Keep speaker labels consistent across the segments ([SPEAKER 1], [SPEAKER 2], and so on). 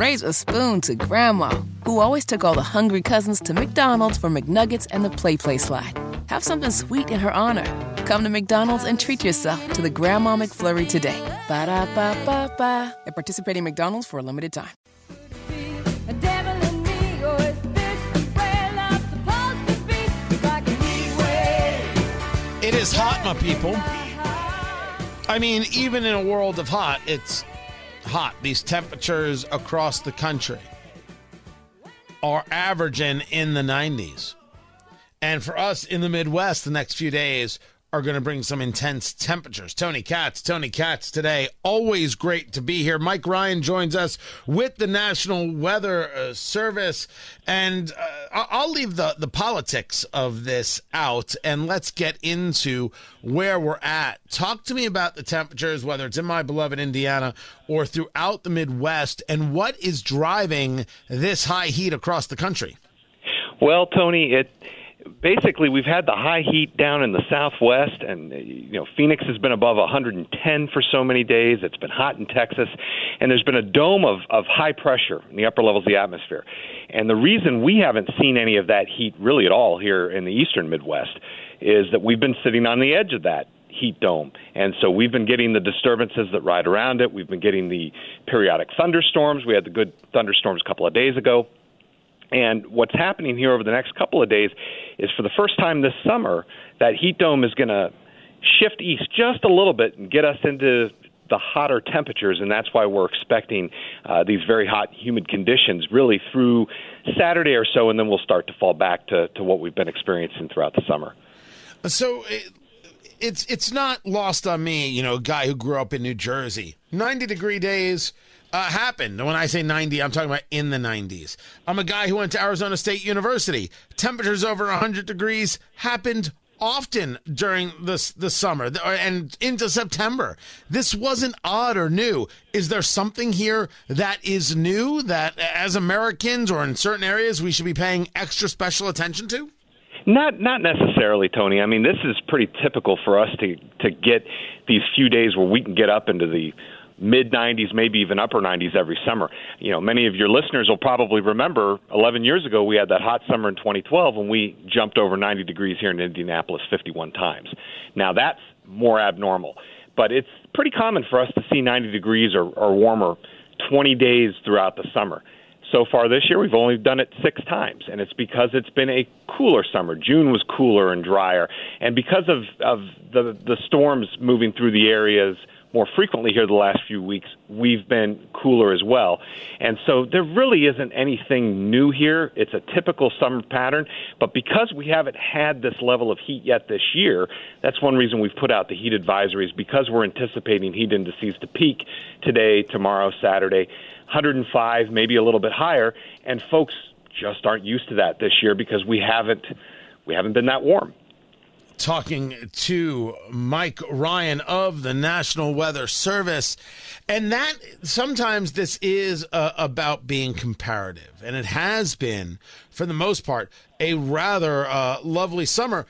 [SPEAKER 1] raise a spoon to Grandma, who always took all the hungry cousins to McDonald's for McNuggets and the PlayPlace slide. Have something sweet in her honor. Come to McDonald's and treat yourself to the Grandma McFlurry today. Ba da ba ba ba. At participating McDonald's for a limited time.
[SPEAKER 2] A devil in me, or is this the way love's supposed to be? It's like a heat wave.
[SPEAKER 3] It is hot, my people. I mean, even in a world of hot, it's hot. These temperatures across the country are averaging in the 90s. And for us in the Midwest, the next few days are going to bring some intense temperatures. Tony Katz, Tony Katz today. Always great to be here. Mike Ryan joins us with the National Weather uh, Service. And uh, I'll leave the, the politics of this out and let's get into where we're at. Talk to me about the temperatures, whether it's in my beloved Indiana or throughout the Midwest, and what is driving this high heat across the country.
[SPEAKER 4] Well, Tony, it basically we've had the high heat down in the southwest and uh, you know Phoenix has been above 110 for so many days it's been hot in Texas and there's been a dome of of high pressure in the upper levels of the atmosphere and the reason we haven't seen any of that heat really at all here in the eastern midwest is that we've been sitting on the edge of that heat dome. And so we've been getting the disturbances that ride around it. We've been getting the periodic thunderstorms. We had the good thunderstorms a couple of days ago. And what's happening here over the next couple of days is for the first time this summer, that heat dome is going to shift east just a little bit and get us into the hotter temperatures, and that's why we're expecting uh, these very hot, humid conditions really through Saturday or so, and then we'll start to fall back to, to what we've been experiencing throughout the summer.
[SPEAKER 3] So it, it's it's not lost on me, you know, a guy who grew up in New Jersey. 90 degree days uh, happened. When I say 90, I'm talking about in the 90s. I'm a guy who went to Arizona State University. Temperatures over 100 degrees happened often during the the summer and into September. This wasn't odd or new. Is there something here that is new that as Americans or in certain areas we should be paying extra special attention to?
[SPEAKER 4] Not not necessarily, Tony. I mean, this is pretty typical for us to to get these few days where we can get up into the mid 90s, maybe even upper 90s every summer. You know, many of your listeners will probably remember 11 years ago we had that hot summer in 2012 when we jumped over 90 degrees here in Indianapolis 51 times. Now that's more abnormal, but it's pretty common for us to see 90 degrees or, or warmer 20 days throughout the summer. So far this year, we've only done it six times, and it's because it's been a cooler summer. June was cooler and drier, and because of, of the the storms moving through the areas more frequently here the last few weeks, we've been cooler as well. And so there really isn't anything new here. It's a typical summer pattern, but because we haven't had this level of heat yet this year, that's one reason we've put out the heat advisories because we're anticipating heat indices to peak today, tomorrow, Saturday. 105, maybe a little bit higher, and folks just aren't used to that this year because we haven't we haven't been that warm.
[SPEAKER 3] Talking to Mike Ryan of the National Weather Service. And that sometimes this is uh, about being comparative. And it has been, for the most part, a rather uh, lovely summer.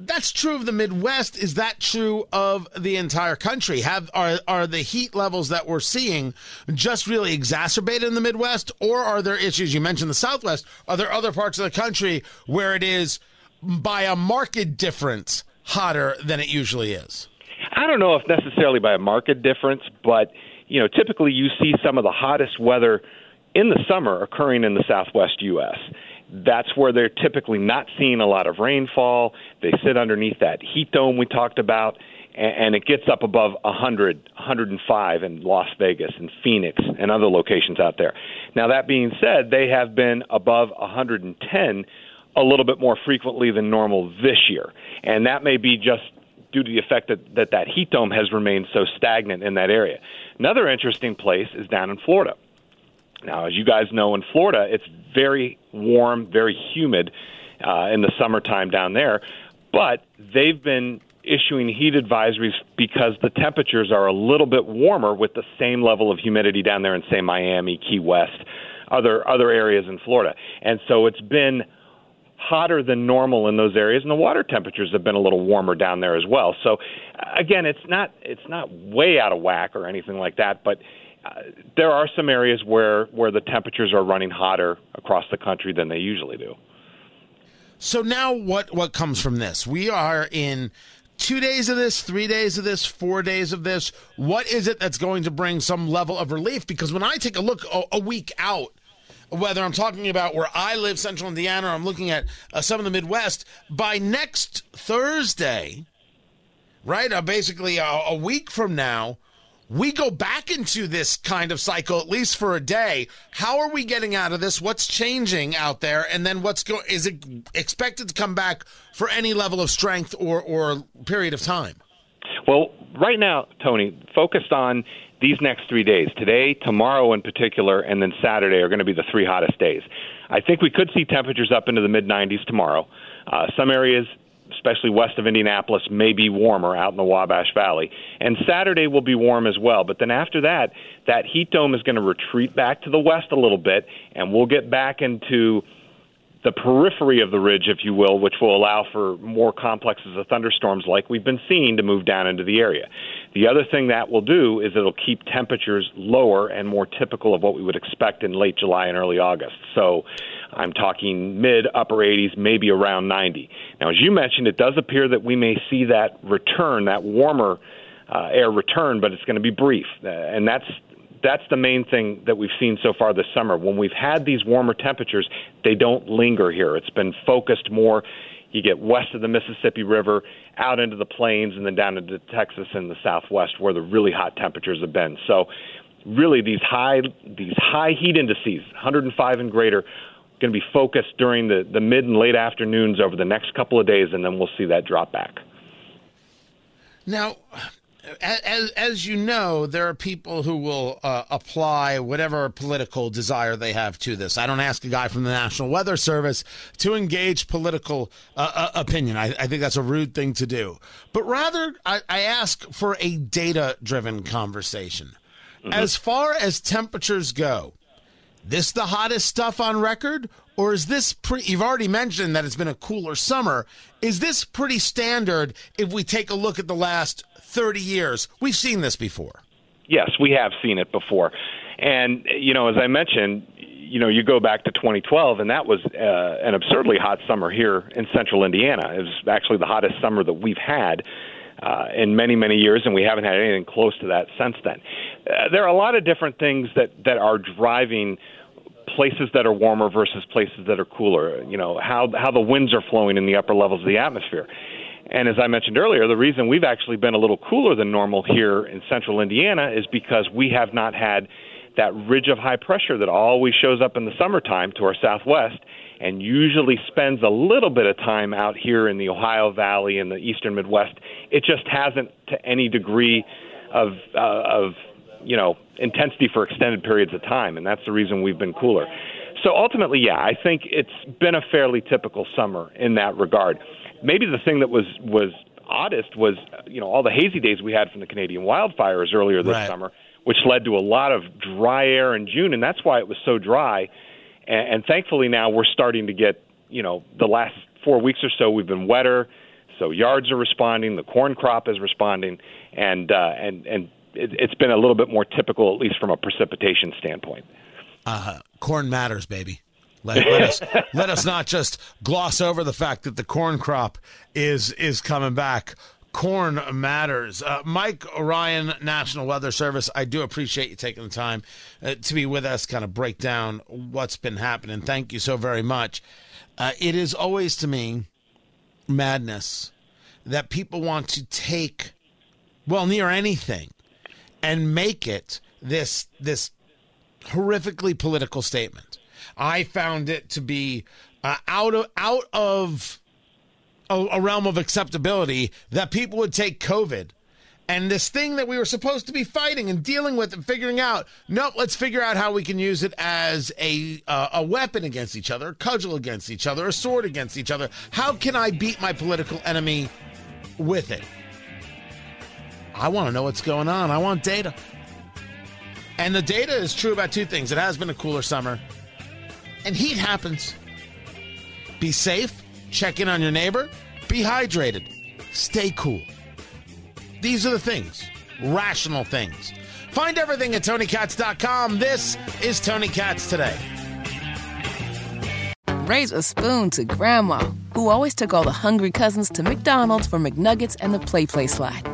[SPEAKER 3] That's true of the Midwest. Is that true of the entire country? Have are are the heat levels that we're seeing just really exacerbated in the Midwest, or are there issues? You mentioned the Southwest. Are there other parts of the country where it is by a market difference hotter than it usually is?
[SPEAKER 4] I don't know if necessarily by a market difference, but you know, typically you see some of the hottest weather in the summer occurring in the southwest U.S. That's where they're typically not seeing a lot of rainfall. They sit underneath that heat dome we talked about, and, it gets up above 100, 105 in Las Vegas and Phoenix and other locations out there. Now, that being said, they have been above 110 a little bit more frequently than normal this year, and that may be just due to the effect that, that that heat dome has remained so stagnant in that area. Another interesting place is down in Florida. Now, as you guys know, in Florida, it's very warm, very humid uh, in the summertime down there, but they've been issuing heat advisories because the temperatures are a little bit warmer with the same level of humidity down there in, say, Miami, Key West, other other areas in Florida, and so it's been hotter than normal in those areas and the water temperatures have been a little warmer down there as well so again it's not it's not way out of whack or anything like that but uh, there are some areas where where the temperatures are running hotter across the country than they usually do.
[SPEAKER 3] So now what what comes from this? We are in two days of this, three days of this, four days of this. What is it that's going to bring some level of relief? Because when I take a look a, a week out, whether I'm talking about where I live, central Indiana, or I'm looking at uh, some of the Midwest, by next Thursday, right, uh, basically a, a week from now, we go back into this kind of cycle at least for a day. How are we getting out of this? What's changing out there? And then what's going? Is it expected to come back for any level of strength or or period of time?
[SPEAKER 4] Well, right now, Tony, focused on these next three days. Today, tomorrow in particular, and then Saturday are going to be the three hottest days. I think we could see temperatures up into the mid 90s tomorrow. Uh, some areas especially west of Indianapolis, may be warmer out in the Wabash Valley. And Saturday will be warm as well. But then after that, that heat dome is going to retreat back to the west a little bit, and we'll get back into the periphery of the ridge, if you will, which will allow for more complexes of thunderstorms like we've been seeing to move down into the area. The other thing that will do is it'll keep temperatures lower and more typical of what we would expect in late July and early August. So I'm talking mid upper 80s, maybe around 90. Now, as you mentioned, it does appear that we may see that return, that warmer uh, air return, but it's going to be brief, uh, and that's that's the main thing that we've seen so far this summer. When we've had these warmer temperatures, they don't linger here. It's been focused more. You get west of the Mississippi River, out into the plains, and then down into Texas and the Southwest, where the really hot temperatures have been. So, really, these high these high heat indices, 105 and greater, going to be focused during the, the mid and late afternoons over the next couple of days, and then we'll see that drop back.
[SPEAKER 3] Now, as, as you know, there are people who will uh, apply whatever political desire they have to this. I don't ask a guy from the National Weather Service to engage political uh, uh, opinion. I, I, think that's a rude thing to do. But rather, I, I ask for a data driven conversation. Mm-hmm. As far as temperatures go, this the hottest stuff on record? Or is this? You've already mentioned that it's been a cooler summer. Is this pretty standard if we take a look at the last 30 years? We've seen this before.
[SPEAKER 4] Yes, we have seen it before. And, you know, as I mentioned, you know, you go back to 2012, and that was uh, an absurdly hot summer here in central Indiana. It was actually the hottest summer that we've had. Uh, in many many years, and we haven't had anything close to that since then. Uh, there are a lot of different things that that are driving places that are warmer versus places that are cooler. You know how how the winds are flowing in the upper levels of the atmosphere. And as I mentioned earlier, the reason we've actually been a little cooler than normal here in central Indiana is because we have not had that ridge of high pressure that always shows up in the summertime to our southwest and usually spends a little bit of time out here in the Ohio Valley and the eastern Midwest. It just hasn't to any degree of uh, of you know intensity for extended periods of time, and that's the reason we've been cooler. So ultimately, yeah, I think it's been a fairly typical summer in that regard. Maybe the thing that was was oddest was you know all the hazy days we had from the Canadian wildfires earlier this
[SPEAKER 3] right.
[SPEAKER 4] summer, which led to a lot of dry air in June, and that's why it was so dry. And, and thankfully now we're starting to get you know the last four weeks or so we've been wetter, so yards are responding, the corn crop is responding, and uh, and and it, has been a little bit more typical, at least from a precipitation standpoint.
[SPEAKER 3] Uh, corn matters, baby. Let, let us let us not just gloss over the fact that the corn crop is is coming back. Corn matters. Uh, Mike Ryan, National Weather Service. I do appreciate you taking the time uh, to be with us, kind of break down what's been happening. Thank you so very much. Uh, it is always to me madness that people want to take well near anything and make it this this horrifically political statement. I found it to be uh, out of out of a, a realm of acceptability that people would take COVID. And this thing that we were supposed to be fighting and dealing with and figuring out nope let's figure out how we can use it as a uh, a weapon against each other a cudgel against each other a sword against each other. How can i beat my political enemy with it I want to know what's going on. I want data. And the data is true about two things. It has been a cooler summer, and heat happens. Be safe, check in on your neighbor, be hydrated, stay cool. These are the things, rational things. Find everything at TonyKatz.com. This is Tony Katz Today.
[SPEAKER 1] Raise a spoon to Grandma, who always took all the hungry cousins to McDonald's for McNuggets and the PlayPlace slide.